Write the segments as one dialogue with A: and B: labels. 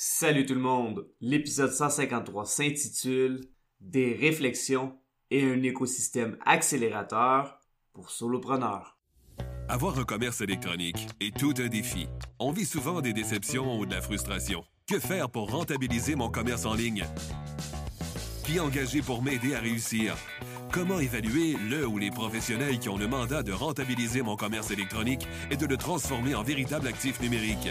A: Salut tout le monde! L'épisode 153 s'intitule Des réflexions et un écosystème accélérateur pour solopreneurs.
B: Avoir un commerce électronique est tout un défi. On vit souvent des déceptions ou de la frustration. Que faire pour rentabiliser mon commerce en ligne? Qui engager pour m'aider à réussir? Comment évaluer le ou les professionnels qui ont le mandat de rentabiliser mon commerce électronique et de le transformer en véritable actif numérique?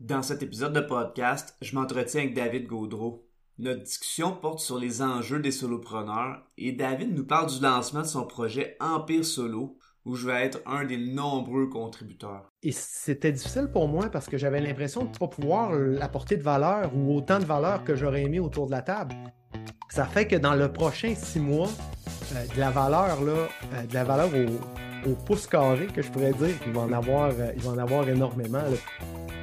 A: Dans cet épisode de podcast, je m'entretiens avec David Gaudreau. Notre discussion porte sur les enjeux des solopreneurs et David nous parle du lancement de son projet Empire Solo, où je vais être un des nombreux contributeurs.
C: Et c'était difficile pour moi parce que j'avais l'impression de ne pas pouvoir apporter de valeur ou autant de valeur que j'aurais aimé autour de la table. Ça fait que dans le prochain six mois, euh, de la valeur, là, euh, de la valeur au, pouce carré, que je pourrais dire, il va en avoir, euh, il va en avoir énormément.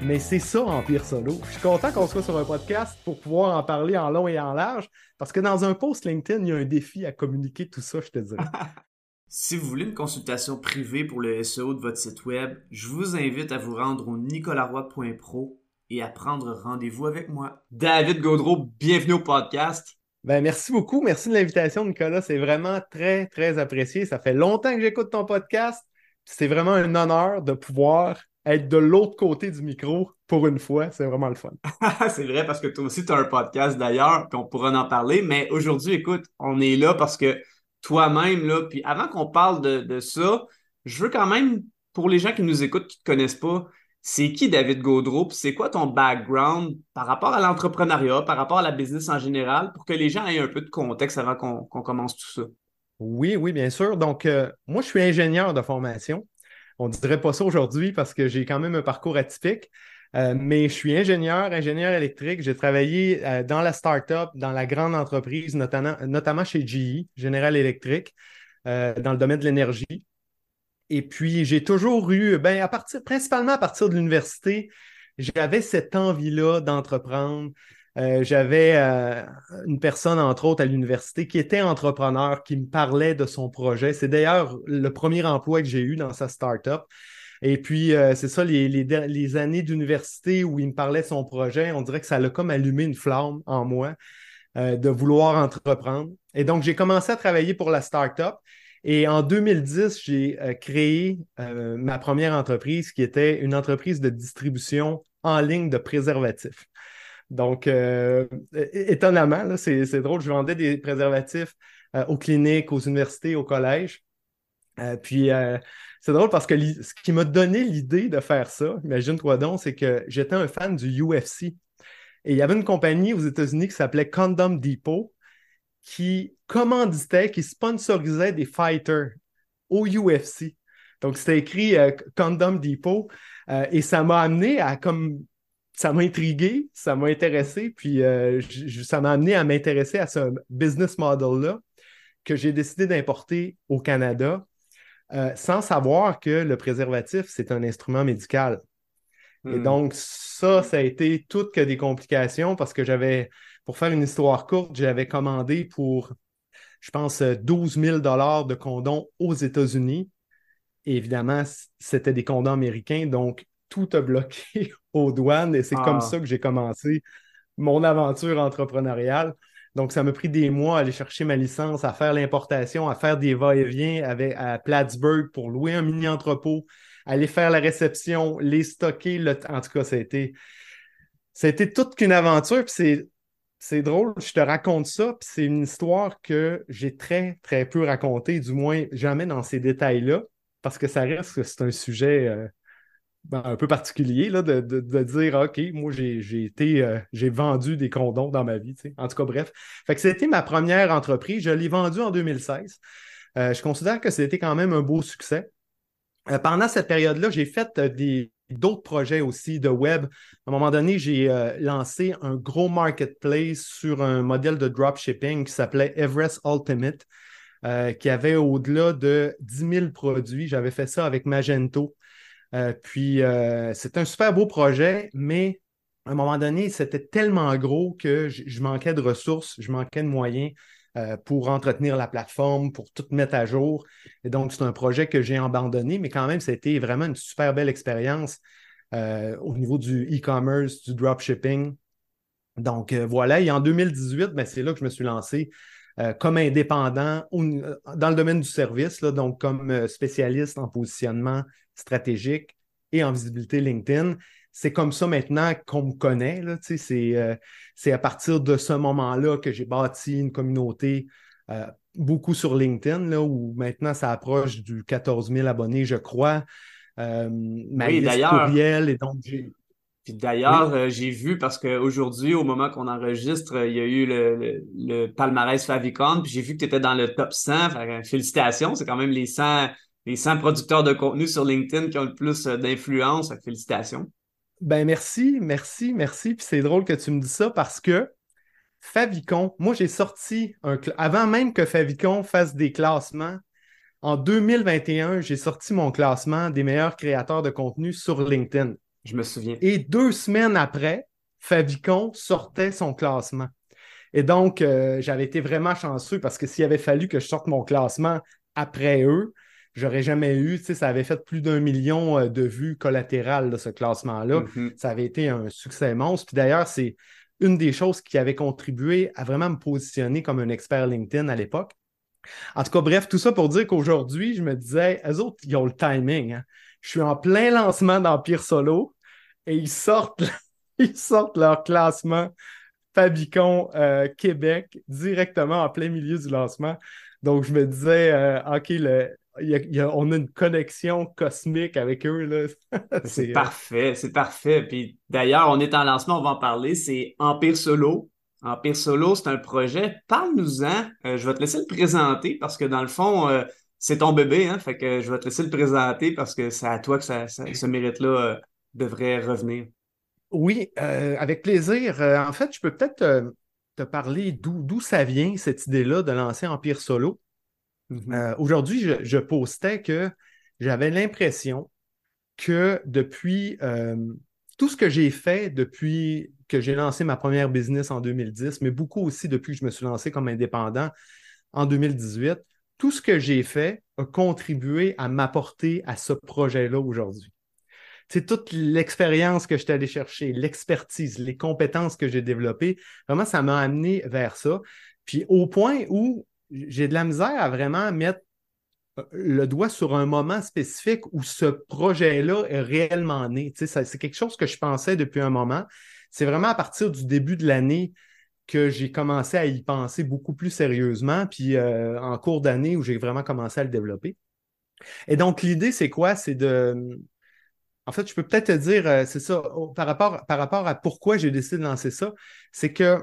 C: Mais c'est ça Empire Solo. Je suis content qu'on soit sur un podcast pour pouvoir en parler en long et en large, parce que dans un post LinkedIn, il y a un défi à communiquer tout ça, je te dirais.
A: si vous voulez une consultation privée pour le SEO de votre site web, je vous invite à vous rendre au nicolaroy.pro et à prendre rendez-vous avec moi. David Gaudreau, bienvenue au podcast.
C: Ben, merci beaucoup. Merci de l'invitation, Nicolas. C'est vraiment très, très apprécié. Ça fait longtemps que j'écoute ton podcast. C'est vraiment un honneur de pouvoir être de l'autre côté du micro pour une fois. C'est vraiment le fun.
A: c'est vrai parce que toi aussi, tu as un podcast d'ailleurs, puis on pourra en parler. Mais aujourd'hui, écoute, on est là parce que toi-même, là, puis avant qu'on parle de, ça, je veux quand même, pour les gens qui nous écoutent, qui ne te connaissent pas, c'est qui David Gaudreau, c'est quoi ton background par rapport à l'entrepreneuriat, par rapport à la business en général, pour que les gens aient un peu de contexte avant qu'on commence tout ça?
C: Oui, oui, bien sûr. Donc, euh, moi, je suis ingénieur de formation. On ne dirait pas ça aujourd'hui parce que j'ai quand même un parcours atypique. Euh, mais je suis ingénieur, ingénieur électrique. J'ai travaillé euh, dans la start-up, dans la grande entreprise, notamment, notamment chez GE, General Electric, euh, dans le domaine de l'énergie. Et puis, j'ai toujours eu, ben, à partir, principalement à partir de l'université, j'avais cette envie-là d'entreprendre, euh, j'avais euh, une personne, entre autres, à l'université qui était entrepreneur, qui me parlait de son projet. C'est d'ailleurs le premier emploi que j'ai eu dans sa startup. Et puis, euh, c'est ça, les, les, années d'université où il me parlait de son projet, on dirait que ça a comme allumé une flamme en moi de vouloir entreprendre. Et donc, j'ai commencé à travailler pour la startup. Et en 2010, j'ai créé ma première entreprise qui était une entreprise de distribution en ligne de préservatifs. Donc, euh, étonnamment, c'est drôle, je vendais des préservatifs euh, aux cliniques, aux universités, aux collèges. Euh, puis, c'est drôle parce que ce qui m'a donné l'idée de faire ça, imagine-toi donc, c'est que j'étais un fan du UFC. Et il y avait une compagnie aux États-Unis qui s'appelait Condom Depot qui commanditait, qui sponsorisait des fighters au UFC. Donc, c'était écrit Condom Depot. et ça m'a amené à comme ça m'a intrigué, ça m'a intéressé, puis euh, ça m'a amené à m'intéresser à ce business model-là que j'ai décidé d'importer au Canada euh, sans savoir que le préservatif, c'est un instrument médical. Et hmm. donc, ça, ça a été toutes que des complications parce que j'avais, pour faire une histoire courte, j'avais commandé pour, je pense, 12 000 de condoms aux États-Unis. évidemment, c'était des condoms américains, donc tout a bloqué aux douanes et c'est comme ah. ça que j'ai commencé mon aventure entrepreneuriale. Donc, ça m'a pris des mois à aller chercher ma licence, à faire l'importation, à faire des va-et-vient à Plattsburgh pour louer un mini-entrepôt, aller faire la réception, les stocker. En tout cas, ça a été, ça a été toute qu'une aventure. c'est, c'est drôle, je te raconte ça, puis c'est une histoire que j'ai très, très peu racontée, du moins jamais dans ces détails-là, parce que ça reste que c'est un sujet euh, un peu particulier là, de, dire OK, moi j'ai été euh, j'ai vendu des condoms dans ma vie. En tout cas, bref. Fait que c'était ma première entreprise. Je l'ai vendue en 2016. Euh, je considère que c'était quand même un beau succès. Euh, pendant cette période-là, j'ai fait d'autres projets aussi de web. À un moment donné, j'ai lancé un gros marketplace sur un modèle de dropshipping qui s'appelait Everest Ultimate, qui avait au-delà de 10 000 produits. J'avais fait ça avec Magento. Euh, puis, c'est un super beau projet, mais à un moment donné, c'était tellement gros que je manquais de ressources, je manquais de moyens. Euh, pour entretenir la plateforme, pour tout mettre à jour. Et donc, c'est un projet que j'ai abandonné, mais quand même, c'était vraiment une super belle expérience euh, au niveau du e-commerce, du dropshipping. Donc, euh, voilà. Et en 2018, ben, c'est là que je me suis lancé comme indépendant dans le domaine du service, là, donc comme spécialiste en positionnement stratégique et en visibilité LinkedIn c'est comme ça maintenant qu'on me connaît. Euh, c'est, à partir de ce moment-là que j'ai bâti une communauté euh, beaucoup sur LinkedIn, là, où maintenant ça approche du 14 000 abonnés, je crois. Euh, ma oui, courriel et donc j'ai.
A: Puis d'ailleurs, j'ai vu parce qu'aujourd'hui, au moment qu'on enregistre, il y a eu le, palmarès Favicon, puis j'ai vu que tu étais dans le top 100. félicitations, c'est quand même les 100, les 100 producteurs de contenu sur LinkedIn qui ont le plus d'influence. Félicitations.
C: Ben merci, merci, merci. Puis c'est drôle que tu me dis ça parce que Favicon, moi j'ai sorti un avant même que Favicon fasse des classements. En 2021, j'ai sorti mon classement des meilleurs créateurs de contenu sur LinkedIn.
A: Je me souviens.
C: Et deux semaines après, Favicon sortait son classement. Et donc, euh, j'avais été vraiment chanceux parce que s'il avait fallu que je sorte mon classement après eux, j'aurais jamais eu. Tu sais, ça avait fait plus d'un million euh, de vues collatérales, de ce classement-là. Mm-hmm. Ça avait été un succès monstre. Puis d'ailleurs, c'est une des choses qui avait contribué à vraiment me positionner comme un expert LinkedIn à l'époque. En tout cas, bref, tout ça pour dire qu'aujourd'hui, je me disais, eux autres, ils ont le timing. Hein. Je suis en plein lancement d'Empire Solo et ils sortent, ils sortent leur classement Fabicon euh, Québec directement en plein milieu du lancement. Donc, je me disais, euh, OK, le, on a une connexion cosmique avec eux.
A: c'est euh, parfait, c'est parfait. Puis d'ailleurs, on est en lancement, on va en parler. C'est Empire Solo. Empire Solo, c'est un projet. Parle-nous-en. Euh, je vais te laisser le présenter parce que dans le fond, euh, c'est ton bébé. Hein, fait que je vais te laisser le présenter parce que c'est à toi que ça, ce mérite-là devrait revenir.
C: Oui, avec plaisir. en fait, je peux peut-être te parler d'où ça vient, cette idée-là de lancer Empire Solo. Mm-hmm. Euh, aujourd'hui, je, postais que j'avais l'impression que depuis euh, tout ce que j'ai fait depuis que j'ai lancé ma première business en 2010, mais beaucoup aussi depuis que je me suis lancé comme indépendant en 2018, tout ce que j'ai fait a contribué à m'apporter à ce projet-là aujourd'hui. C'est toute l'expérience que je suis allé chercher, l'expertise, les compétences que j'ai développées. Vraiment, ça m'a amené vers ça. Puis au point où j'ai de la misère à vraiment mettre euh, le doigt sur un moment spécifique où ce projet-là est réellement né. c'est quelque chose que je pensais depuis un moment. C'est vraiment à partir du début de l'année que j'ai commencé à y penser beaucoup plus sérieusement, puis euh, en cours d'année où j'ai vraiment commencé à le développer. Et donc, l'idée, c'est quoi? C'est de. En fait, je peux peut-être te dire, euh, c'est ça, par rapport, par rapport à pourquoi j'ai décidé de lancer ça, c'est que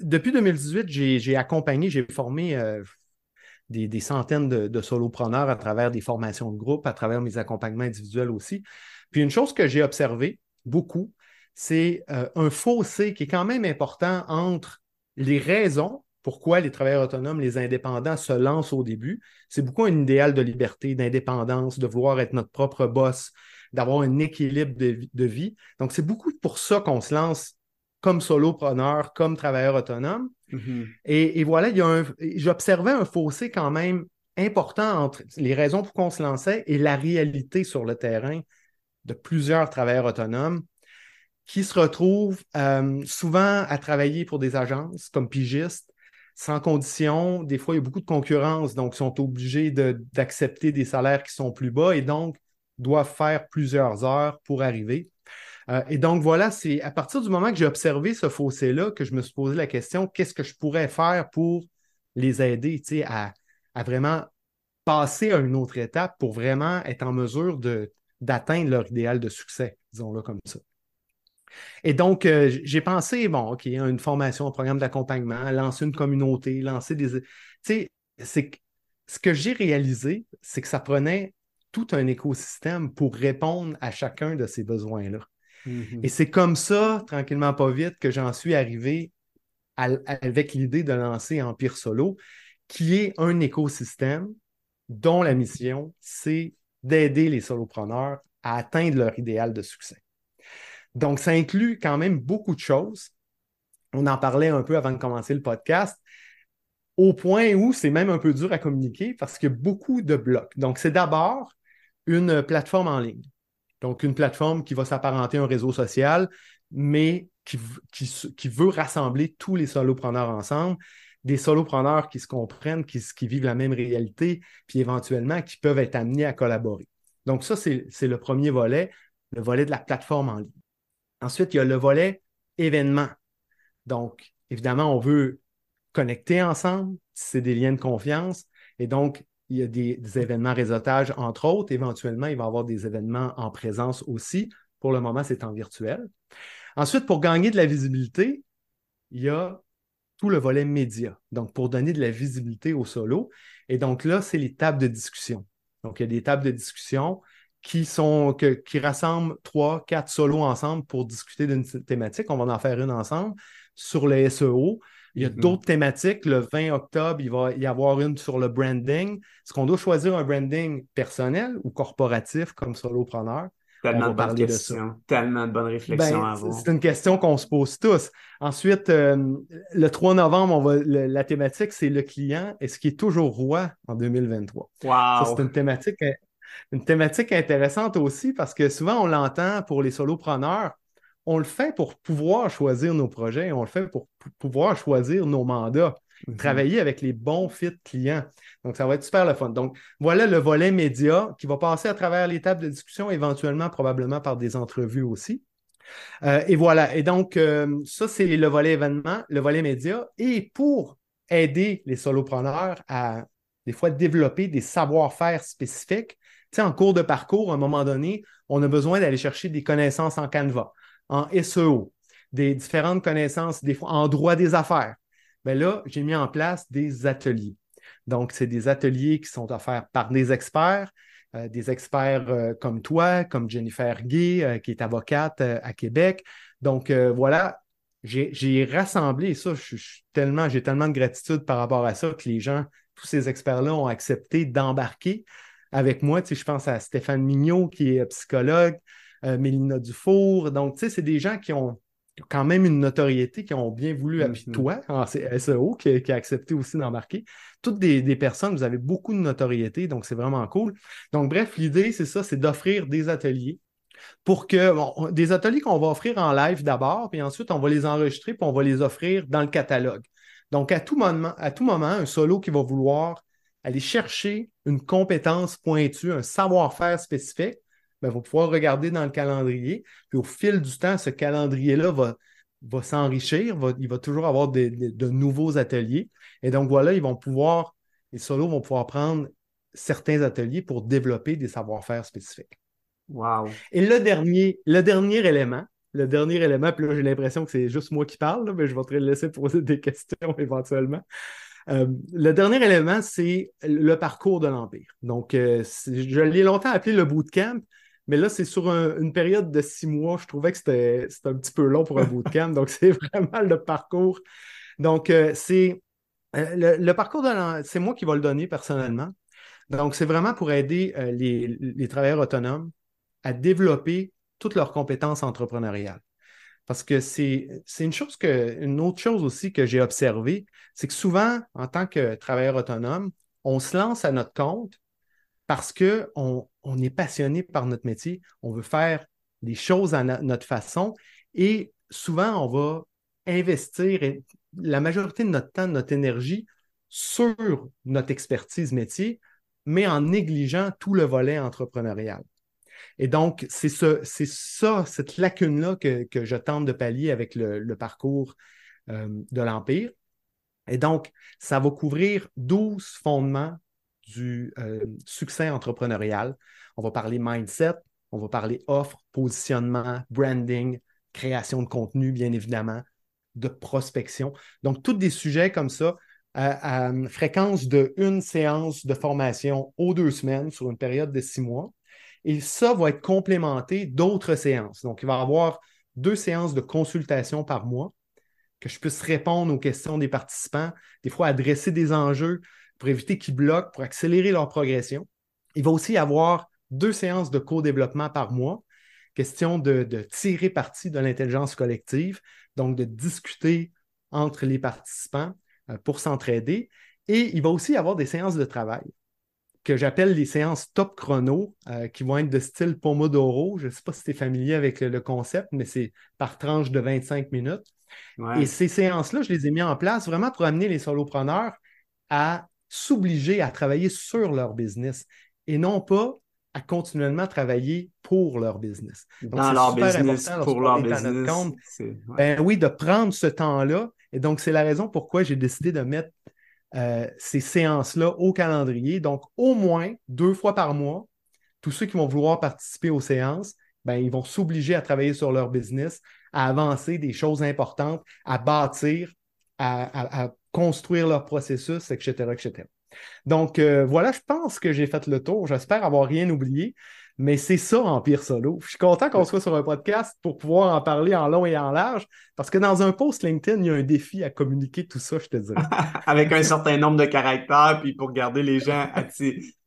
C: depuis 2018, j'ai accompagné, j'ai formé euh, des, centaines de, solopreneurs à travers des formations de groupe, à travers mes accompagnements individuels aussi. Puis une chose que j'ai observée beaucoup, c'est euh, un fossé qui est quand même important entre les raisons pourquoi les travailleurs autonomes, les indépendants se lancent au début. C'est beaucoup un idéal de liberté, d'indépendance, de vouloir être notre propre boss, d'avoir un équilibre de vie. Donc, c'est beaucoup pour ça qu'on se lance comme solopreneur, comme travailleur autonome. Mm-hmm. et, voilà, j'observais un fossé quand même important entre les raisons pour qu'on se lançait et la réalité sur le terrain de plusieurs travailleurs autonomes qui se retrouvent euh, souvent à travailler pour des agences comme pigistes, sans condition. Des fois, il y a beaucoup de concurrence, donc ils sont obligés d'accepter des salaires qui sont plus bas et donc doivent faire plusieurs heures pour arriver. Euh, et donc voilà, c'est à partir du moment que j'ai observé ce fossé-là que je me suis posé la question, qu'est-ce que je pourrais faire pour les aider à, à vraiment passer à une autre étape pour vraiment être en mesure d'atteindre leur idéal de succès, disons-le comme ça. Et donc, euh, j'ai pensé, bon, OK, une formation, un programme d'accompagnement, lancer une communauté, lancer des. Tu sais, c'est ce que j'ai réalisé, c'est que ça prenait tout un écosystème pour répondre à chacun de ces besoins-là.
A: Mhm.
C: Et c'est comme ça, tranquillement, pas vite, que j'en suis arrivé avec l'idée de lancer Empire Solo, qui est un écosystème dont la mission, c'est d'aider les solopreneurs à atteindre leur idéal de succès. Donc, ça inclut quand même beaucoup de choses. On en parlait un peu avant de commencer le podcast, au point où c'est même un peu dur à communiquer parce qu'il y a beaucoup de blocs. Donc, c'est d'abord une plateforme en ligne. Donc, une plateforme qui va s'apparenter à un réseau social, mais qui, veut rassembler tous les solopreneurs ensemble, des solopreneurs qui se comprennent, qui, qui, vivent la même réalité, puis éventuellement qui peuvent être amenés à collaborer. Donc, ça, c'est le premier volet, le volet de la plateforme en ligne. Ensuite, il y a le volet événement. Donc, évidemment, on veut connecter ensemble, c'est des liens de confiance. Et donc, il y a des, événements réseautage, entre autres. Éventuellement, il va y avoir des événements en présence aussi. Pour le moment, c'est en virtuel. Ensuite, pour gagner de la visibilité, il y a tout le volet média. Donc, pour donner de la visibilité au solo. Et donc là, c'est les tables de discussion. Donc, il y a des tables de discussion qui rassemblent trois, quatre solos ensemble pour discuter d'une thématique. On va en faire une ensemble sur le SEO. Il y a mm-hmm. d'autres thématiques. Le 20 octobre, il va y avoir une sur le branding. Est-ce qu'on doit choisir un branding personnel ou corporatif comme solopreneur?
A: Tellement de bonnes questions, tellement de bonnes réflexions ben, à avoir.
C: C'est une question qu'on se pose tous. Ensuite, euh, le 3 novembre, on va, la thématique, c'est le client. Est-ce qu'il est toujours roi en 2023?
A: Wow.
C: c'est une thématique, une thématique intéressante aussi parce que souvent, on l'entend pour les solopreneurs on le fait pour pouvoir choisir nos projets, on le fait pour pouvoir choisir nos mandats, mhm. travailler avec les bons fit clients. Donc, ça va être super le fun. Donc, voilà le volet média qui va passer à travers les tables de discussion, éventuellement, probablement par des entrevues aussi. Euh, et voilà. Et donc, euh, ça, c'est le volet événement, le volet média. Et pour aider les solopreneurs à, des fois, développer des savoir-faire spécifiques, tu sais, en cours de parcours, à un moment donné, on a besoin d'aller chercher des connaissances en Canva en SEO, des différentes connaissances, des fois en droit des affaires. Mais ben là, j'ai mis en place des ateliers. Donc, c'est des ateliers qui sont offerts par des experts, euh, des experts euh, comme toi, comme Jennifer Gay, euh, qui est avocate à Québec. Donc, voilà, j'ai rassemblé ça. J'ai tellement de gratitude par rapport à ça que les gens, tous ces experts-là ont accepté d'embarquer avec moi. Tu sais, je pense à Stéphane Mignot, qui est psychologue, euh, Mélina Dufour. Donc, tu sais, c'est des gens qui ont quand même une notoriété, qui ont bien voulu, appuyer mm-hmm. toi, en SEO, qui, a accepté aussi d'embarquer. Toutes des, personnes, vous avez beaucoup de notoriété, donc c'est vraiment cool. Donc, bref, l'idée, c'est ça, c'est d'offrir des ateliers pour que, des ateliers qu'on va offrir en live d'abord, puis ensuite, on va les enregistrer, puis on va les offrir dans le catalogue. Donc, à tout moment, à tout moment un solo qui va vouloir aller chercher une compétence pointue, un savoir-faire spécifique, il ben, va pouvoir regarder dans le calendrier. Puis au fil du temps, ce calendrier-là va, va s'enrichir, il va toujours avoir de nouveaux ateliers. Et donc voilà, ils vont pouvoir, les solos vont pouvoir prendre certains ateliers pour développer des savoir-faire spécifiques.
A: Wow.
C: Et le dernier, le dernier élément, le dernier élément, puis là j'ai l'impression que c'est juste moi qui parle, mais je vais te laisser poser des questions éventuellement. Euh, le dernier élément, c'est le parcours de l'Empire. Donc, euh, je l'ai longtemps appelé le bootcamp, mais là, c'est sur une période de six mois. Je trouvais que c'était un petit peu long pour un bootcamp. donc, c'est vraiment le parcours. Donc, euh, c'est euh, le, parcours de c'est moi qui vais le donner personnellement. Donc, c'est vraiment pour aider euh, les, travailleurs autonomes à développer toutes leurs compétences entrepreneuriales. Parce que c'est une chose que, une autre chose aussi que j'ai observée, c'est que souvent, en tant que travailleur autonome, on se lance à notre compte parce qu'on on est passionné par notre métier, on veut faire des choses à notre façon et souvent on va investir la majorité de notre temps, de notre énergie sur notre expertise métier, mais en négligeant tout le volet entrepreneurial. Et donc, c'est ça, cette lacune-là que, je tente de pallier avec le, parcours euh, de l'Empire. Et donc, ça va couvrir 12 fondements du euh, succès entrepreneurial. On va parler mindset, on va parler offre, positionnement, branding, création de contenu, bien évidemment, de prospection. Donc, tous des sujets comme ça à, à fréquence de une séance de formation aux deux semaines sur une période de six mois. Et ça va être complémenté d'autres séances. Donc, il va y avoir deux séances de consultation par mois, que je puisse répondre aux questions des participants, des fois adresser des enjeux pour éviter qu'ils bloquent, pour accélérer leur progression. Il va aussi y avoir deux séances de co-développement par mois, question de, tirer parti de l'intelligence collective, donc de discuter entre les participants euh, pour s'entraider. Et il va aussi y avoir des séances de travail que j'appelle les séances top chrono, euh, qui vont être de style Pomodoro. Je ne sais pas si tu es familier avec le, concept, mais c'est par tranche de 25 minutes. Et ces séances-là, je les ai mis en place vraiment pour amener les solopreneurs à s'obliger à travailler sur leur business et non pas à continuellement travailler pour leur business.
A: Dans leur business, pour leur business.
C: ben oui, de prendre ce temps-là. Et donc, c'est la raison pourquoi j'ai décidé de mettre euh, ces séances-là au calendrier. Donc, au moins deux fois par mois, tous ceux qui vont vouloir participer aux séances, ben, ils vont s'obliger à travailler sur leur business, à avancer des choses importantes, à bâtir, à, construire leur processus, etc., etc. Donc, euh, voilà, je pense que j'ai fait le tour. J'espère avoir rien oublié. Mais c'est ça, Empire Solo. Je suis content qu'on soit sur un podcast pour pouvoir en parler en long et en large, parce que dans un post LinkedIn, il y a un défi à communiquer tout ça, je te dirais.
A: avec un certain nombre de caractères, puis pour garder les gens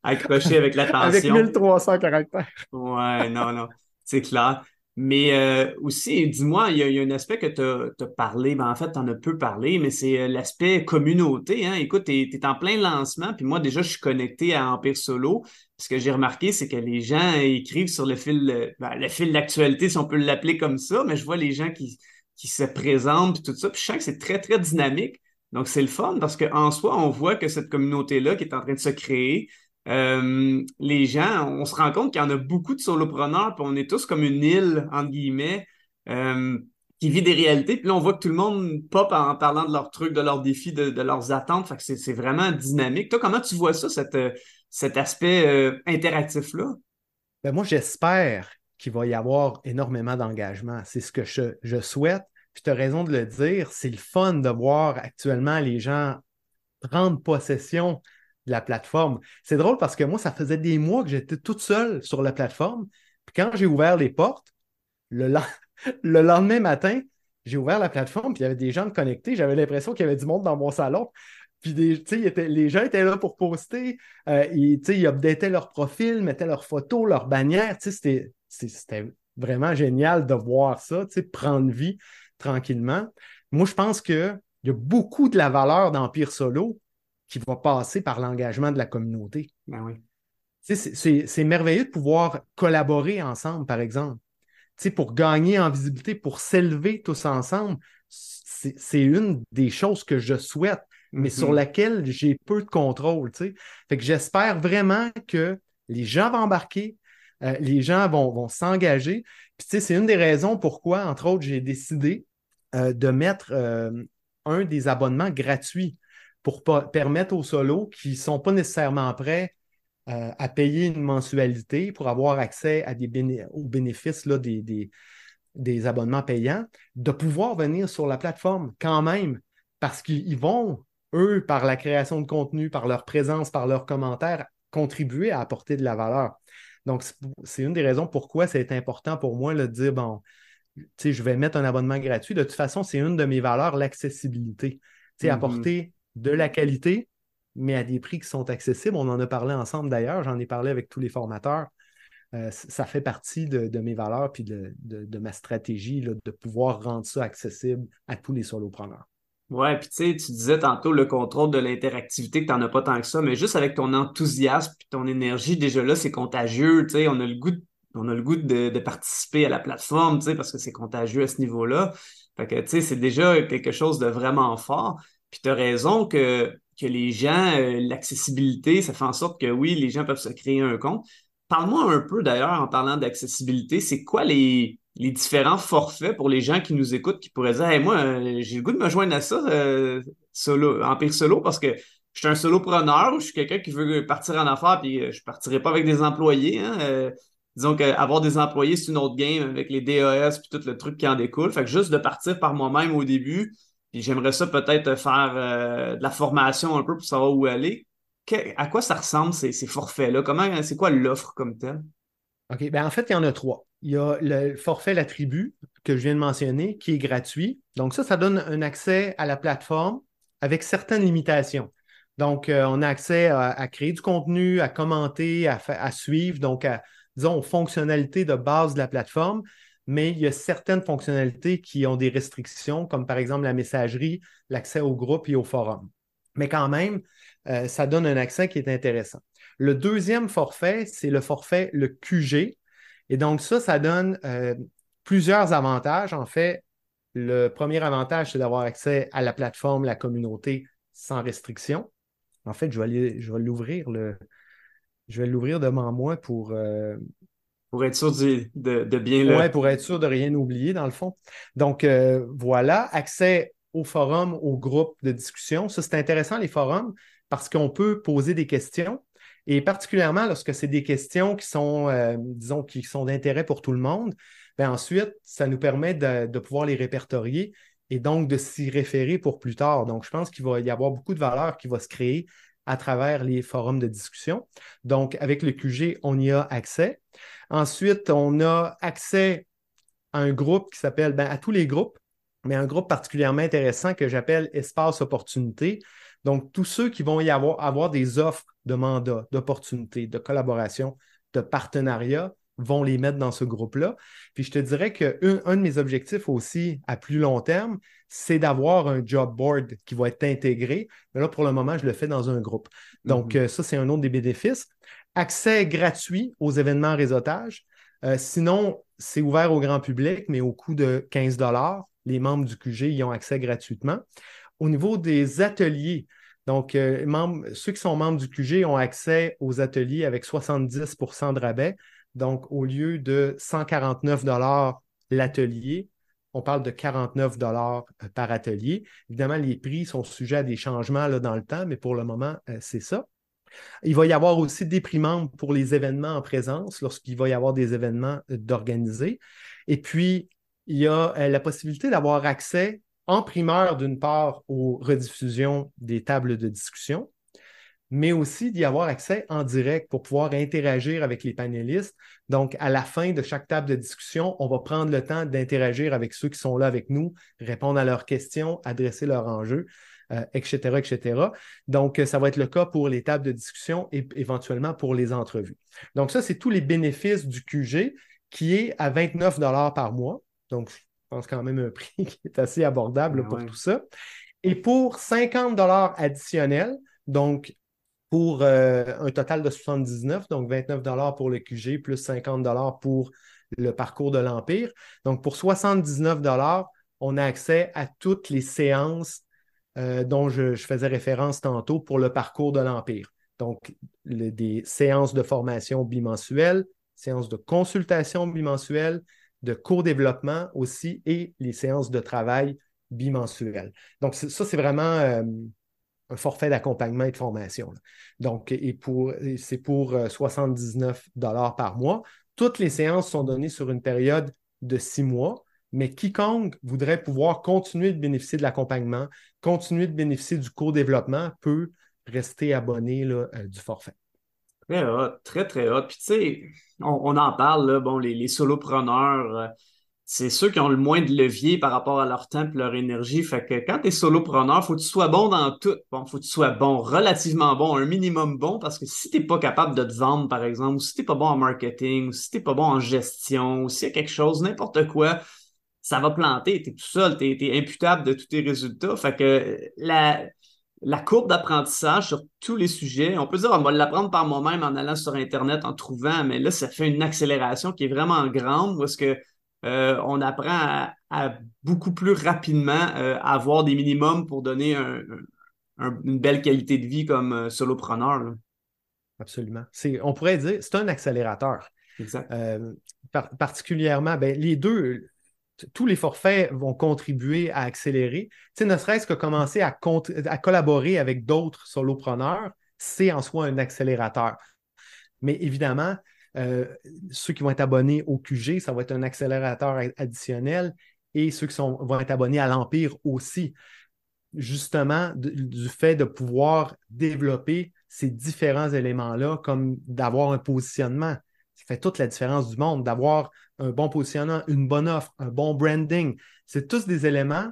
A: accrochés avec l'attention. Avec
C: 1300 caractères.
A: Ouais, non, non, c'est clair. Mais euh, aussi, dis-moi, il, y, a un aspect que tu as, parlé, ben en fait, tu en as peu parlé, mais c'est euh, l'aspect communauté. Hein? Écoute, tu es, en plein lancement, puis moi, déjà, je suis connecté à Empire Solo. Ce que j'ai remarqué, c'est que les gens écrivent sur le fil, ben, le fil d'actualité, si on peut l'appeler comme ça, mais je vois les gens qui, qui se présentent, puis tout ça, puis je sens que c'est très, très dynamique. Donc, c'est le fun parce qu'en soi, on voit que cette communauté-là qui est en train de se créer, euh, les gens, on se rend compte qu'il y en a beaucoup de solopreneurs, puis on est tous comme une île, entre guillemets, euh, qui vit des réalités. Puis là, on voit que tout le monde pop en parlant de leurs trucs, de leurs défis, de, leurs attentes. Fait que c'est vraiment dynamique. Toi, comment tu vois ça, cet aspect euh, interactif-là?
C: Ben moi, j'espère qu'il va y avoir énormément d'engagement. C'est ce que je, je souhaite. Puis tu as raison de le dire, c'est le fun de voir actuellement les gens prendre possession de la plateforme. C'est drôle parce que moi, ça faisait des mois que j'étais toute seule sur la plateforme. Puis quand j'ai ouvert les portes, le, le lendemain matin, j'ai ouvert la plateforme, puis il y avait des gens connectés. J'avais l'impression qu'il y avait du monde dans mon salon. Puis les gens étaient là pour poster. Euh, ils, ils updataient leur profil, mettaient leurs photos, leurs bannières. C'était vraiment génial de voir ça, prendre vie tranquillement. Moi, je pense qu'il y a beaucoup de la valeur d'Empire Solo qui va passer par l'engagement de la communauté.
A: Ben oui.
C: C'est merveilleux de pouvoir collaborer ensemble, par exemple. pour gagner en visibilité, pour s'élever tous ensemble, c'est une des choses que je souhaite, mais sur mm-hmm. laquelle j'ai peu de contrôle. Fait que j'espère vraiment que les gens vont embarquer, euh, les gens vont, vont s'engager. c'est une des raisons pourquoi, entre autres, j'ai décidé euh, de mettre euh, un des abonnements gratuits pour permettre aux solos qui ne sont pas nécessairement prêts euh, à payer une mensualité pour avoir accès à des aux bénéfices là, des, des, abonnements payants, de pouvoir venir sur la plateforme quand même, parce qu'ils vont, eux, par la création de contenu, par leur présence, par leurs commentaires, contribuer à apporter de la valeur. Donc, c'est une des raisons pourquoi c'est important pour moi de dire, bon, je vais mettre un abonnement gratuit. De toute façon, c'est une de mes valeurs, l'accessibilité. Mm-hmm. Apporter de la qualité, mais à des prix qui sont accessibles. On en a parlé ensemble d'ailleurs, j'en ai parlé avec tous les formateurs. Euh, ça fait partie de, mes valeurs puis de, ma stratégie de pouvoir rendre ça accessible à tous les solopreneurs.
A: Ouais, puis tu sais, disais tantôt le contrôle de l'interactivité, que tu n'en as pas tant que ça, mais juste avec ton enthousiasme et ton énergie, déjà là, c'est contagieux. Tu sais, on a le goût de, participer à la plateforme, tu sais, parce que c'est contagieux à ce niveau-là. C'est déjà quelque chose de vraiment fort. Puis tu as raison que, que les gens, euh, l'accessibilité, ça fait en sorte que oui, les gens peuvent se créer un compte. Parle-moi un peu d'ailleurs en parlant d'accessibilité, c'est quoi les, les différents forfaits pour les gens qui nous écoutent qui pourraient dire moi, euh, j'ai le goût de me joindre à ça, euh, solo, Empire Solo, parce que je suis un solopreneur, je suis quelqu'un qui veut partir en affaires, puis je ne partirai pas avec des employés. Hein, disons qu'avoir des employés, c'est une autre game avec les DAS puis tout le truc qui en découle. Fait que juste de partir par moi-même au début, puis j'aimerais ça peut-être faire de la formation un peu pour savoir où aller. à quoi ça ressemble ces, forfaits-là? Comment, c'est quoi l'offre comme telle?
C: OK, ben en fait, il y en a trois. Il y a le forfait La Tribu que je viens de mentionner, qui est gratuit. Donc, ça, ça donne un accès à la plateforme avec certaines limitations. Donc, euh, on a accès à, créer du contenu, à commenter, à, suivre, donc à, disons, aux fonctionnalités de base de la plateforme, mais il y a certaines fonctionnalités qui ont des restrictions, comme par exemple la messagerie, l'accès au groupe et au forum. Mais quand même, euh, ça donne un accès qui est intéressant. Le deuxième forfait, c'est le forfait, le QG. Et donc, ça, ça donne euh, plusieurs avantages. En fait, le premier avantage, c'est d'avoir accès à la plateforme, la communauté sans restriction. En fait, je vais, l'ouvrir je vais l'ouvrir devant moi pour. Euh,
A: pour être sûr de, bien le.
C: Oui, pour être sûr de rien oublier, dans le fond. Donc, euh, voilà, accès au forum, au groupe de discussion. Ça, c'est intéressant, les forums, parce qu'on peut poser des questions. Et particulièrement lorsque c'est des questions qui sont, euh, disons, qui sont d'intérêt pour tout le monde, bien ensuite, ça nous permet de, pouvoir les répertorier et donc de s'y référer pour plus tard. Donc, je pense qu'il va y avoir beaucoup de valeur qui va se créer à travers les forums de discussion. Donc, avec le QG, on y a accès. Ensuite, on a accès à un groupe qui s'appelle, ben, à tous les groupes, mais un groupe particulièrement intéressant que j'appelle Espace Opportunité. Donc, tous ceux qui vont y avoir, avoir des offres de mandats, d'opportunités, de collaboration, de partenariat, vont les mettre dans ce groupe-là. Puis je te dirais qu'un un de mes objectifs aussi à plus long terme, c'est d'avoir un job board qui va être intégré. Mais là, pour le moment, je le fais dans un groupe. Donc, mhm. euh, ça, c'est un autre des bénéfices. Accès gratuit aux événements réseautage. Euh, sinon, c'est ouvert au grand public, mais au coût de 15 Les membres du QG y ont accès gratuitement. Au niveau des ateliers, donc, euh, ceux qui sont membres du QG ont accès aux ateliers avec 70% de rabais. Donc, au lieu de 149 l'atelier, on parle de 49 euh, par atelier. Évidemment, les prix sont sujets à des changements dans le temps, mais pour le moment, c'est ça. Il va y avoir aussi des prix membres pour les événements en présence lorsqu'il va y avoir des événements d'organiser. Et puis, il y a la possibilité d'avoir accès en primeur, d'une part, aux rediffusions des tables de discussion, mais aussi d'y avoir accès en direct pour pouvoir interagir avec les panélistes. Donc, à la fin de chaque table de discussion, on va prendre le temps d'interagir avec ceux qui sont là avec nous, répondre à leurs questions, adresser leurs enjeux, euh, etc. Donc, ça va être le cas pour les tables de discussion et éventuellement pour les entrevues. Donc, ça, c'est tous les bénéfices du QG qui est à 29 par mois. Donc, pense quand même un prix qui est assez abordable ah pour tout ça. Et pour 50 dollars additionnels, donc pour euh, un total de 79, donc 29 dollars pour le QG plus 50 dollars pour le parcours de l'Empire. Donc pour 79 dollars, on a accès à toutes les séances euh, dont je, faisais référence tantôt pour le parcours de l'Empire. Donc des séances de formation bimensuelles, séances de consultation bimensuelles, de co-développement aussi et les séances de travail bimensuelles. Donc, ça, c'est vraiment euh, un forfait d'accompagnement et de formation. Donc, et pour, c'est pour 79 euh, par mois. Toutes les séances sont données sur une période de six mois, mais quiconque voudrait pouvoir continuer de bénéficier de l'accompagnement, continuer de bénéficier du co-développement peut rester abonné là, euh, du forfait.
A: Très hot, très, très hot. Puis tu sais, on, en parle, là, bon, les, solopreneurs, euh, c'est ceux qui ont le moins de levier par rapport à leur temps et leur énergie. Fait que quand tu es solopreneur, faut que tu sois bon dans tout. Bon, faut que tu sois bon, relativement bon, un minimum bon, parce que si tu n'es pas capable de te vendre, par exemple, ou si tu n'es pas bon en marketing, ou si tu n'es pas bon en gestion, ou s'il y a quelque chose, n'importe quoi, ça va planter. Tu es tout seul, tu es, imputable de tous tes résultats. Fait que la, la courbe d'apprentissage sur tous les sujets. On peut dire, on va l'apprendre par moi-même en allant sur Internet, en trouvant, mais là, ça fait une accélération qui est vraiment grande parce que euh, on apprend à, beaucoup plus rapidement euh, à avoir des minimums pour donner une belle qualité de vie comme euh, solopreneur.
C: Absolument. On pourrait dire c'est un accélérateur.
A: Exact.
C: particulièrement, ben, les deux, tous les forfaits vont contribuer à accélérer. Tu ne serait-ce que commencer à, collaborer avec d'autres solopreneurs, c'est en soi un accélérateur. Mais évidemment, euh, ceux qui vont être abonnés au QG, ça va être un accélérateur additionnel et ceux qui vont être abonnés à l'Empire aussi. justement du fait de pouvoir développer ces différents éléments-là, comme d'avoir un positionnement. Ça fait toute la différence du monde, d'avoir un bon positionnement, une bonne offre, un bon branding. C'est tous des éléments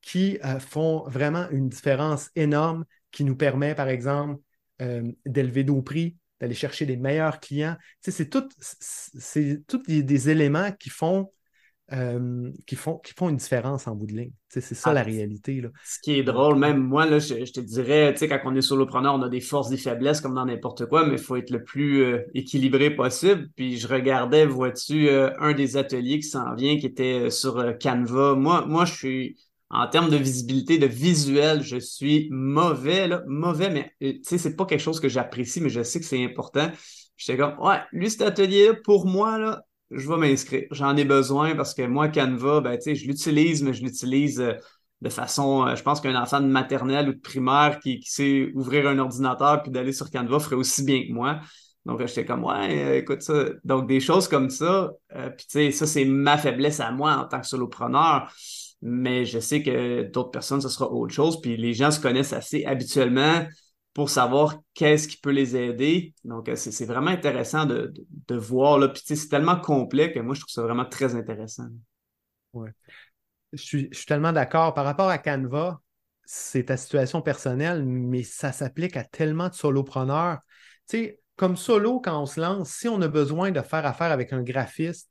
C: qui euh, font vraiment une différence énorme, qui nous permet, par exemple, euh, d'élever nos prix, d'aller chercher les meilleurs clients. c'est tous des, éléments qui font euh, qui, font, qui font une différence en bout de ligne. C'est ça la ah, réalité. Là.
A: Ce qui est drôle, même moi, là, je, te dirais, quand on est solopreneur, on a des forces, des faiblesses comme dans n'importe quoi, mais il faut être le plus euh, équilibré possible. Puis je regardais, vois-tu, euh, un des ateliers qui s'en vient, qui était sur Canva. Moi, moi, je suis, en termes de visibilité, de visuel, je suis mauvais, là, mauvais, mais tu sais, c'est pas quelque chose que j'apprécie, mais je sais que c'est important. J'étais comme, ouais, lui, cet atelier-là, pour moi, là, je vais m'inscrire. J'en ai besoin parce que moi, Canva, ben, je l'utilise, mais je l'utilise euh, de façon, euh, je pense qu'un enfant de maternelle ou de primaire qui, sait ouvrir un ordinateur puis d'aller sur Canva ferait aussi bien que moi. Donc, j'étais comme, ouais, euh, écoute ça. Donc, des choses comme ça, puis tu sais, ça, c'est ma faiblesse à moi en tant que solopreneur. Mais je sais que d'autres personnes, ce sera autre chose. Puis les gens se connaissent assez habituellement pour savoir qu'est-ce qui peut les aider. Donc, euh, c'est vraiment intéressant de, voir. Là. Puis, c'est tellement complet que moi, je trouve ça vraiment très intéressant.
C: Oui. Je suis, tellement d'accord. Par rapport à Canva, c'est ta situation personnelle, mais ça s'applique à tellement de solopreneurs. Tu sais, comme solo, quand on se lance, si on a besoin de faire affaire avec un graphiste,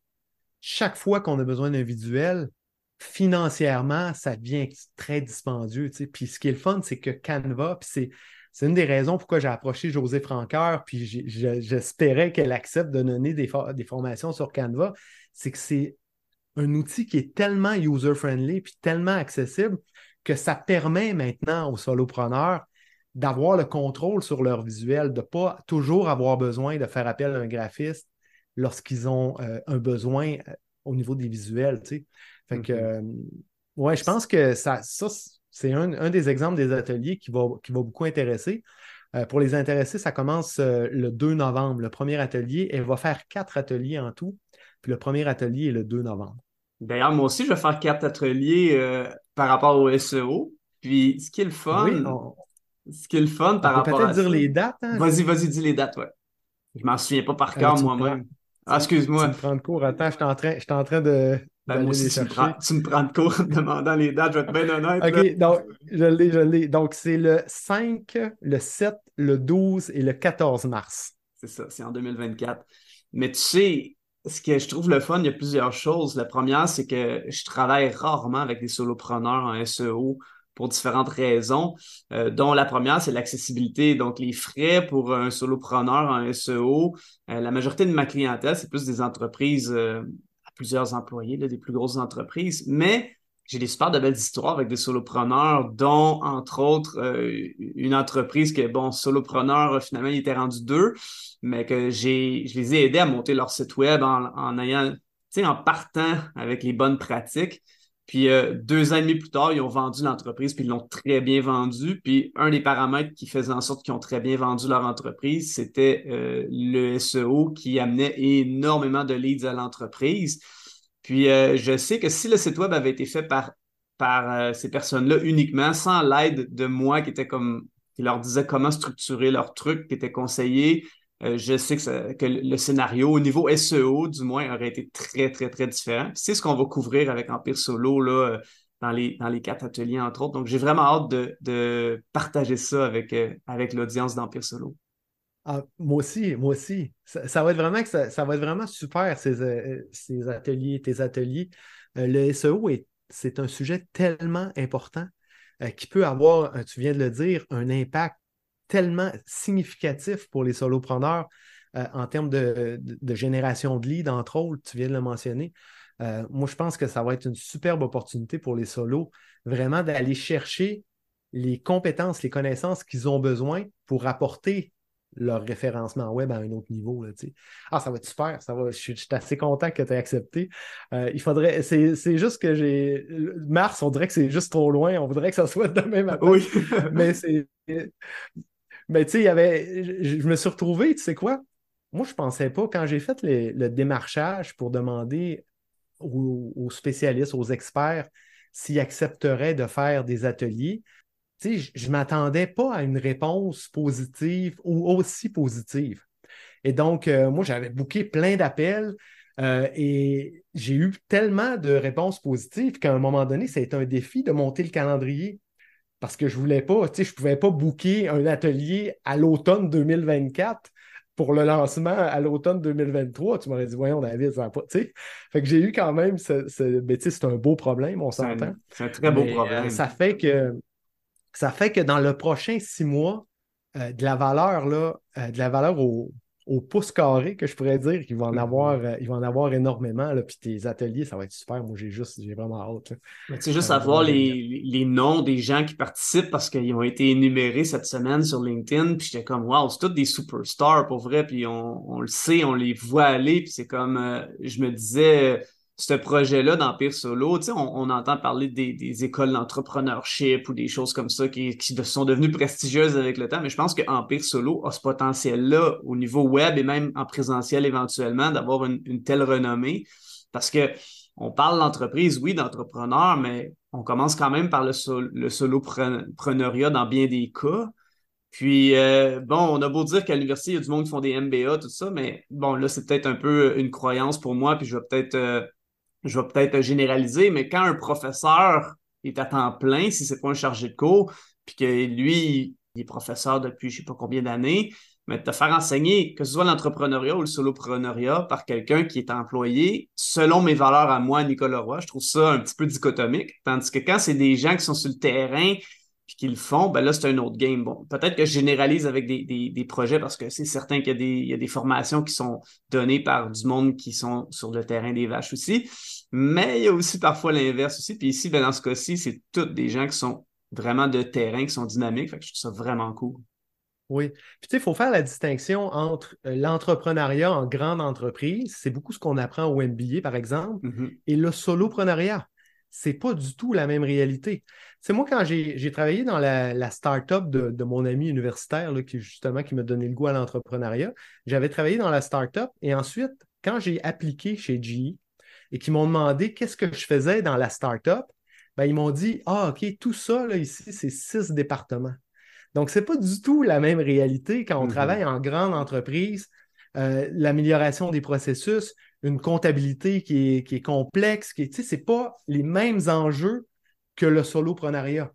C: chaque fois qu'on a besoin d'un visuel, financièrement, ça devient très dispendieux. Tu sais. Puis ce qui est le fun, c'est que Canva, puis c'est c'est une des raisons pourquoi j'ai approché José Franqueur, puis j'espérais qu'elle accepte de donner des, formations sur Canva. C'est que c'est un outil qui est tellement user-friendly puis tellement accessible que ça permet maintenant aux solopreneurs d'avoir le contrôle sur leur visuel, de ne pas toujours avoir besoin de faire appel à un graphiste lorsqu'ils ont euh, un besoin euh, au niveau des visuels. Fait que, mm-hmm. euh, ouais, je pense que ça, ça c'est un, des exemples des ateliers qui va, qui va beaucoup intéresser. Euh, pour les intéressés, ça commence euh, le 2 novembre, le premier atelier. Elle va faire quatre ateliers en tout. Puis le premier atelier est le 2 novembre.
A: D'ailleurs, moi aussi, je vais faire quatre ateliers euh, par rapport au SEO. Puis ce qui est le fun, ce qui est le fun par rapport
C: peut-être dire les dates. Hein?
A: Vas-y, vas-y, dis les dates, ouais. Je m'en souviens pas par cœur moi-même. Ah, excuse-moi.
C: Tu me prends de cours. Attends, je suis en train, je suis en train de,
A: ben, moi aussi, tu me, prends, tu me, prends, de cours en demandant les dates, je vais être bien honnête.
C: OK, donc, je l'ai, je l'ai. Donc, c'est le 5, le 7, le 12 et le 14 mars.
A: C'est ça, c'est en 2024. Mais tu sais, ce que je trouve le fun, il y a plusieurs choses. La première, c'est que je travaille rarement avec des solopreneurs en SEO pour différentes raisons, euh, dont la première, c'est l'accessibilité. Donc, les frais pour un solopreneur en SEO, euh, la majorité de ma clientèle, c'est plus des entreprises euh, plusieurs employés, des plus grosses entreprises, mais j'ai des super de belles histoires avec des solopreneurs, dont, entre autres, euh, une entreprise que, bon, solopreneur, finalement, il était rendu deux, mais que j'ai, je les ai aidés à monter leur site web en ayant, tu sais, en partant avec les bonnes pratiques. Puis euh, deux ans et demi plus tard, ils ont vendu l'entreprise, puis ils l'ont très bien vendu. Puis un des paramètres qui faisait en sorte qu'ils ont très bien vendu leur entreprise, c'était euh, le SEO qui amenait énormément de leads à l'entreprise. Puis euh, je sais que si le site web avait été fait par, par ces personnes-là uniquement, sans l'aide de moi qui était comme qui leur disait comment structurer leur truc, qui était conseillé, euh, je sais que, le scénario, au niveau SEO, du moins, aurait été très, très, très différent. C'est ce qu'on va couvrir avec Empire Solo là, euh, dans, les, dans les quatre ateliers, entre autres. Donc, j'ai vraiment hâte de, partager ça avec, euh, avec l'audience d'Empire Solo.
C: Ah, moi aussi, moi aussi. Ça, va être vraiment ça, va être vraiment super, ces, ces ateliers, tes ateliers. le SEO, c'est un sujet tellement important qui peut avoir, tu viens de le dire, un impact tellement significatif pour les solopreneurs euh, en termes de, génération de leads, entre autres, tu viens de le mentionner. Euh, moi, je pense que ça va être une superbe opportunité pour les solos, vraiment d'aller chercher les compétences, les connaissances qu'ils ont besoin pour apporter leur référencement web à un autre niveau. Là, ah, ça va être super, ça va, je, suis, assez content que tu aies accepté. Euh, il faudrait, c'est juste que j'ai. Mars, on dirait que c'est juste trop loin, on voudrait que ça soit demain matin.
A: Oui.
C: mais c'est mais tu sais, il y avait. Je, me suis retrouvé, tu sais quoi? Moi, je ne pensais pas, quand j'ai fait le démarchage pour demander aux, spécialistes, aux experts, s'ils accepteraient de faire des ateliers, je ne m'attendais pas à une réponse positive ou aussi positive. Et donc, euh, moi, j'avais booké plein d'appels euh, et j'ai eu tellement de réponses positives qu'à un moment donné, ça a été un défi de monter le calendrier parce que je voulais pas, tu sais, je pouvais pas booker un atelier à l'automne 2024 pour le lancement à l'automne 2023. Tu m'aurais dit, voyons, David, ça va pas, tu sais. Fait que j'ai eu quand même ce, ce c'est un beau problème, on s'entend.
A: C'est un très beau euh, problème.
C: ça fait que ça fait que dans le prochain six mois, euh, de la valeur, là, euh, de la valeur au, au pouce carré que je pourrais dire qu'il va en mm-hmm. avoir, euh, il va en avoir énormément. Là, puis tes ateliers, ça va être super. Moi, j'ai juste, j'ai vraiment hâte.
A: Tu sais, juste avoir les, les, noms des gens qui participent parce qu'ils ont été énumérés cette semaine sur LinkedIn. Puis j'étais comme, wow, c'est tous des superstars pour vrai. Puis on, on, le sait, on les voit aller. Puis c'est comme, je me disais, ce projet-là d'Empire Solo, on, on entend parler des, écoles d'entrepreneurship ou des choses comme ça qui, sont devenues prestigieuses avec le temps, mais je pense que Empire Solo a ce potentiel-là au niveau web et même en présentiel éventuellement d'avoir une, telle renommée parce que on parle d'entreprise, oui, d'entrepreneur, mais on commence quand même par le, le solopreneuriat dans bien des cas. Puis, euh, bon, on a beau dire qu'à l'université, il y a du monde qui font des MBA, tout ça, mais bon, là, c'est peut-être un peu une croyance pour moi, puis je vais peut-être euh, je vais peut-être généraliser, mais quand un professeur est à temps plein, si ce n'est pas un chargé de cours, puis que lui, il est professeur depuis je ne sais pas combien d'années, mais de te faire enseigner, que ce soit l'entrepreneuriat ou le solopreneuriat, par quelqu'un qui est employé, selon mes valeurs à moi, Nicolas Roy, je trouve ça un petit peu dichotomique. Tandis que quand c'est des gens qui sont sur le terrain, puis qu'ils le font, ben là, c'est un autre game. Bon, peut-être que je généralise avec des, projets parce que c'est certain qu'il y, a des, formations qui sont données par du monde qui sont sur le terrain des vaches aussi. Mais il y a aussi parfois l'inverse aussi. Puis ici, ben, dans ce cas-ci, c'est tous des gens qui sont vraiment de terrain, qui sont dynamiques. Fait que je trouve ça vraiment cool.
C: Oui. Puis tu sais, il faut faire la distinction entre euh, l'entrepreneuriat en grande entreprise, c'est beaucoup ce qu'on apprend au MBA, par exemple, mm-hmm. et le soloprenariat c'est pas du tout la même réalité. C'est moi, quand j'ai travaillé dans la, la start-up de, mon ami universitaire, qui justement qui m'a donné le goût à l'entrepreneuriat, j'avais travaillé dans la start-up et ensuite, quand j'ai appliqué chez GE et qu'ils m'ont demandé qu'est-ce que je faisais dans la start-up, ben, ils m'ont dit Ah, OK, tout ça ici, c'est six départements. Donc, ce n'est pas du tout la même réalité quand on mm-hmm. travaille en grande entreprise. Euh, l'amélioration des processus, une comptabilité qui est, complexe, qui ce n'est pas les mêmes enjeux que le soloprenariat.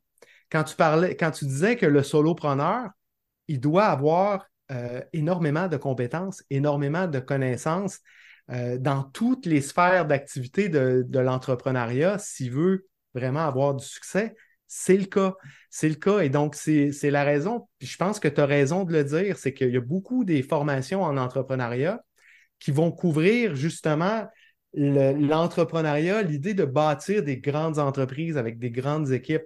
C: Quand tu quand tu disais que le solopreneur, il doit avoir euh, énormément de compétences, énormément de connaissances euh, dans toutes les sphères d'activité de, de l'entrepreneuriat s'il veut vraiment avoir du succès. C'est le cas. C'est le cas. Et donc, c'est la raison. Je pense que tu as raison de le dire, c'est qu'il y a beaucoup des formations en entrepreneuriat qui vont couvrir justement l'entrepreneuriat, l'idée de bâtir des grandes entreprises avec des grandes équipes.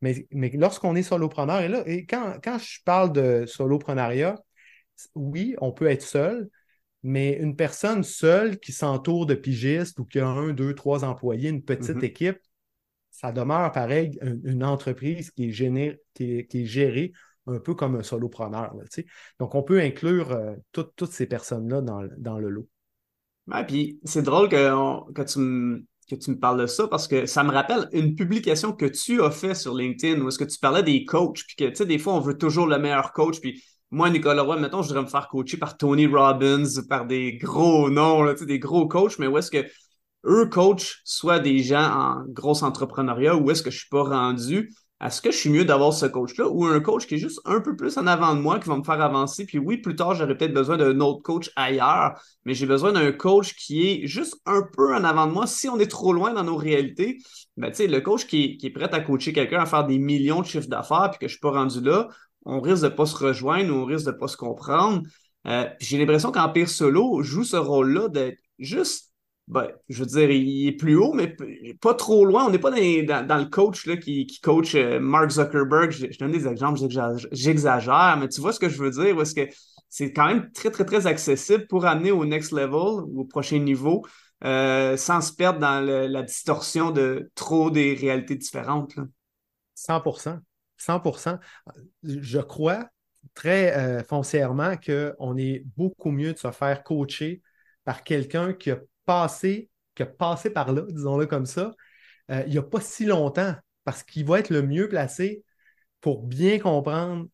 C: Mais, mais lorsqu'on est solopreneur, et là, et quand, quand je parle de soloprenariat, oui, on peut être seul, mais une personne seule qui s'entoure de pigistes ou qui a un, deux, trois employés, une petite mm-hmm. équipe, ça demeure pareil une, entreprise qui est, qui est gérée un peu comme un solopreneur. Donc, on peut inclure euh, toutes ces personnes-là dans, le lot.
A: Ouais, puis c'est drôle que, que, tu me, que tu me parles de ça parce que ça me rappelle une publication que tu as fait sur LinkedIn où est-ce que tu parlais des coachs, puis que, tu sais, des fois, on veut toujours le meilleur coach, puis moi, Nicolas Roy, mettons, je voudrais me faire coacher par Tony Robbins, par des gros noms, là, des gros coachs, mais où est-ce que eux coachent soit des gens en gros entrepreneuriat ou est-ce que je suis pas rendu? Est-ce que je suis mieux d'avoir ce coach-là ou un coach qui est juste un peu plus en avant de moi, qui va me faire avancer? Puis oui, plus tard, j'aurais peut-être besoin d'un autre coach ailleurs, mais j'ai besoin d'un coach qui est juste un peu en avant de moi. Si on est trop loin dans nos réalités, ben, le coach qui est, prêt à coacher quelqu'un à faire des millions de chiffres d'affaires puis que je ne suis pas rendu là, on risque de ne pas se rejoindre on risque de ne pas se comprendre. Euh, j'ai l'impression qu'Empire Solo joue ce rôle-là d'être juste ben, je veux dire, il est plus haut, mais pas trop loin. On n'est pas dans, le coach là, qui, coach euh, Mark Zuckerberg. Je, donne des exemples, j'exagère, mais tu vois ce que je veux dire? Est-ce que c'est quand même très, très, très accessible pour amener au next level, au prochain niveau, euh, sans se perdre dans la distorsion de trop des réalités différentes. Là.
C: 100% 100% Je crois très euh, foncièrement qu'on est beaucoup mieux de se faire coacher par quelqu'un qui a passé, qui a par là, disons-le comme ça, euh, il n'y a pas si longtemps, parce qu'il va être le mieux placé pour bien comprendre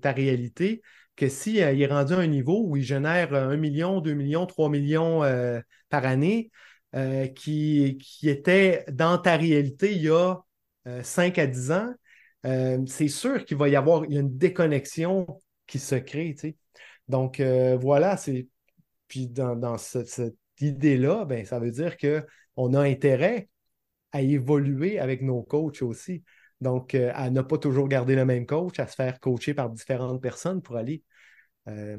C: ta réalité que s'il est rendu à un niveau où il génère 1 million, 2 millions, 3 millions par année, qui, qui était dans ta réalité il y a 5 à 10 ans, c'est sûr qu'il va y avoir une déconnexion qui se crée. Donc voilà, c'est. Puis dans, cette idée-là, ben, ça veut dire qu'on a intérêt à évoluer avec nos coachs aussi. Donc, euh, à ne pas toujours garder le même coach, à se faire coacher par différentes personnes pour aller, euh,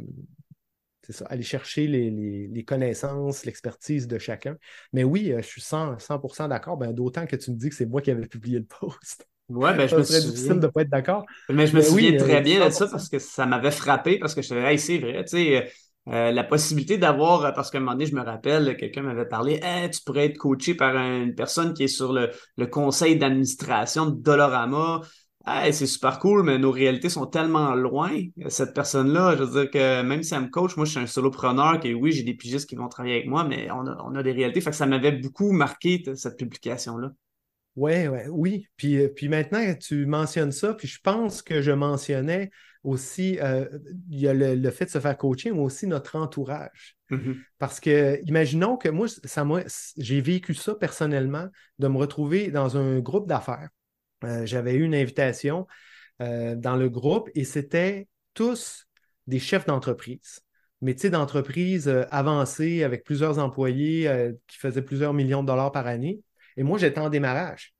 C: ça, aller chercher les, connaissances, l'expertise de chacun. Mais oui, euh, je suis 100%, d'accord, ben, d'autant que tu me dis que c'est moi qui avais publié le post.
A: Ouais, ben, je me
C: serait difficile de ne pas être d'accord.
A: Mais je me souviens très bien de ça parce que ça m'avait frappé, parce que je te disais, c'est vrai, tu sais euh, la possibilité d'avoir, euh, parce qu'à un moment donné, je me rappelle, quelqu'un m'avait parlé, tu pourrais être coaché par une personne qui est sur le, conseil d'administration de Dolorama. c'est super cool, mais nos réalités sont tellement loin. Cette personne-là, je veux dire que même si elle me coach, moi, je suis un solopreneur, que oui, j'ai des pigistes qui vont travailler avec moi, mais on a, des réalités. Fait ça m'avait beaucoup marqué, cette publication-là.
C: Ouais, ouais, oui. Puis, euh, puis maintenant, tu mentionnes ça, puis je pense que je mentionnais aussi, euh, il y a le, fait de se faire coacher, mais aussi notre entourage.
A: Mm-hmm.
C: Parce que, imaginons que moi, ça j'ai vécu ça personnellement, de me retrouver dans un groupe d'affaires. Euh, j'avais eu une invitation euh, dans le groupe et c'était tous des chefs d'entreprise. Métiers d'entreprise avancés avec plusieurs employés qui faisaient plusieurs millions de dollars par année. Et moi, j'étais en démarrage.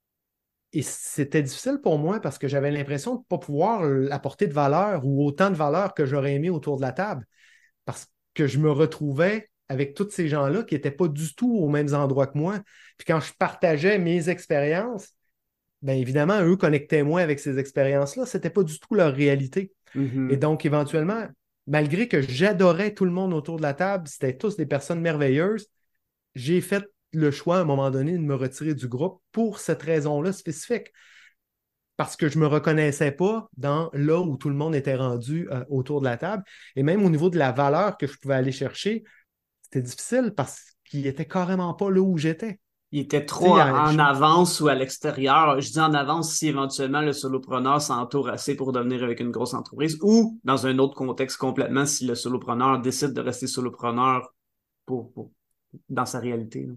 C: Et c'était difficile pour moi parce que j'avais l'impression de ne pas pouvoir apporter de valeur ou autant de valeur que j'aurais aimé autour de la table. Parce que je me retrouvais avec tous ces gens-là qui n'étaient pas du tout aux mêmes endroits que moi. Puis quand je partageais mes expériences, bien évidemment, eux connectaient moins avec ces expériences-là. Ce n'était pas du tout leur réalité.
A: Mm-hmm.
C: Et donc, éventuellement, malgré que j'adorais tout le monde autour de la table, c'était tous des personnes merveilleuses, j'ai fait le choix à un moment donné de me retirer du groupe pour cette raison-là spécifique. Parce que je ne me reconnaissais pas dans là où tout le monde était rendu euh, autour de la table. Et même au niveau de la valeur que je pouvais aller chercher, c'était difficile parce qu'il n'était carrément pas là où j'étais.
A: Il était trop en, avance ou à l'extérieur. Je dis en avance si éventuellement le solopreneur s'entoure assez pour devenir avec une grosse entreprise ou dans un autre contexte complètement si le solopreneur décide de rester solopreneur pour, dans sa réalité.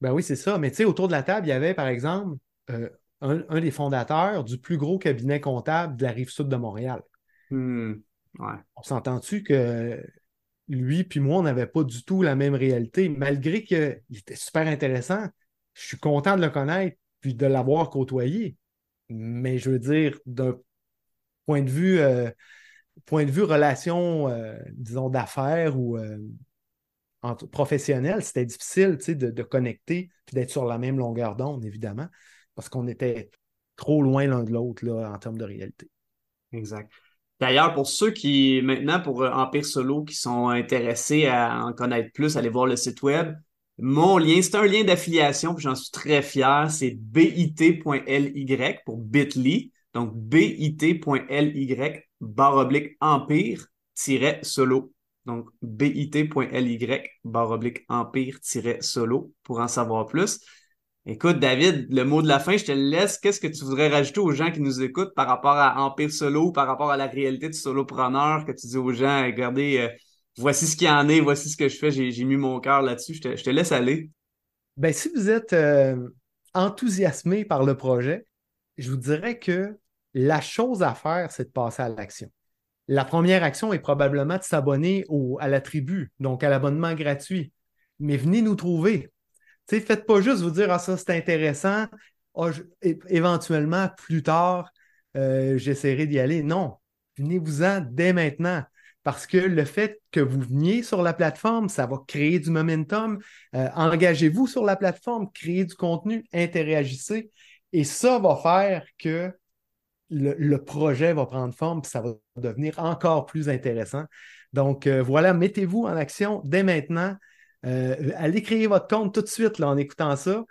C: Ben oui, c'est ça. Mais tu sais, autour de la table, il y avait, par exemple, euh, un, des fondateurs du plus gros cabinet comptable de la rive sud de Montréal.
A: Hmm.
C: On s'entend-tu que lui puis moi, on n'avait pas du tout la même réalité, malgré qu'il était super intéressant. Je suis content de le connaître puis de l'avoir côtoyé. Mais je veux dire, d'un point de vue, euh, point de vue relation, euh, disons, d'affaires ou professionnel, c'était difficile de, de, connecter et d'être sur la même longueur d'onde, évidemment, parce qu'on était trop loin l'un de l'autre en termes de réalité.
A: Exact. D'ailleurs, pour ceux qui, maintenant, pour euh, Empire Solo, qui sont intéressés à en connaître plus, allez voir le site web. Mon lien, c'est un lien d'affiliation, puis j'en suis très fier, c'est bit.ly pour bit.ly. Donc, bit.ly barre oblique empire-solo. Donc, bit.ly barre oblique empire-solo pour en savoir plus. Écoute, David, le mot de la fin, je te laisse. Qu'est-ce que tu voudrais rajouter aux gens qui nous écoutent par rapport à Empire Solo, par rapport à la réalité du solopreneur, que tu dis aux gens, regardez, euh, voici ce qu'il y en est, voici ce que je fais, j'ai mis mon cœur là-dessus. Je te, laisse aller.
C: Ben, si vous êtes euh, enthousiasmé par le projet, je vous dirais que la chose à faire, c'est de passer à l'action. La première action est probablement de s'abonner à la tribu, donc à l'abonnement gratuit. Mais venez nous trouver. ne faites pas juste vous dire Ah, ça, c'est intéressant. Ah, éventuellement, plus tard, euh, j'essaierai d'y aller. Non, venez-vous-en dès maintenant. Parce que le fait que vous veniez sur la plateforme, ça va créer du momentum. Euh, engagez-vous sur la plateforme, créez du contenu, interagissez. Et ça va faire que le, projet va prendre forme, puis ça va devenir encore plus intéressant. Donc euh, voilà, mettez-vous en action dès maintenant. Euh, allez créer votre compte tout de suite en écoutant ça.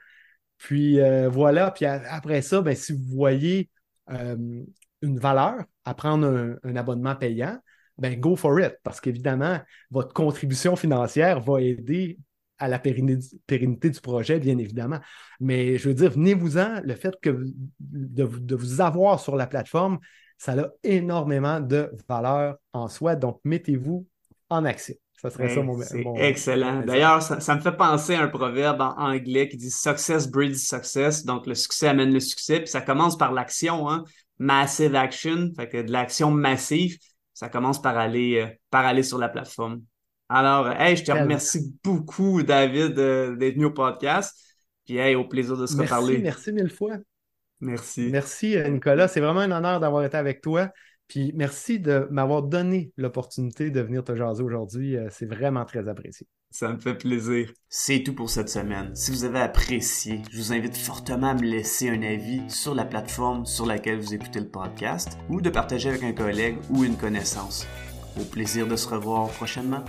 C: Puis euh, voilà, puis après ça, ben, si vous voyez une valeur à prendre un, abonnement payant, ben go for it, parce qu'évidemment, votre contribution financière va aider à la pérennité, du projet, bien évidemment. Mais je veux dire, venez-vous-en, le fait que de, vous avoir sur la plateforme, ça a énormément de valeur en soi. Donc, mettez-vous en action. Ça serait ça mon,
A: C'est excellent. D'ailleurs, ça, me fait penser à un proverbe en anglais qui dit Success breeds success. Donc, le succès amène le succès. Puis ça commence par l'action, hein? Massive action. Fait que de l'action massive, ça commence par aller, euh, par aller sur la plateforme. Alors, hey, je te remercie beaucoup, David, d'être venu au podcast. Puis, hey, au plaisir de se reparler.
C: Merci mille fois.
A: Merci.
C: Merci, euh, Nicolas. C'est vraiment un honneur d'avoir été avec toi. Puis merci de m'avoir donné l'opportunité de venir te jaser aujourd'hui. Euh, c'est vraiment très apprécié.
A: Ça me fait plaisir. C'est tout pour cette semaine. Si vous avez apprécié, je vous invite fortement à me laisser un avis sur la plateforme sur laquelle vous écoutez le podcast ou de partager avec un collègue ou une connaissance. Au plaisir de se revoir prochainement.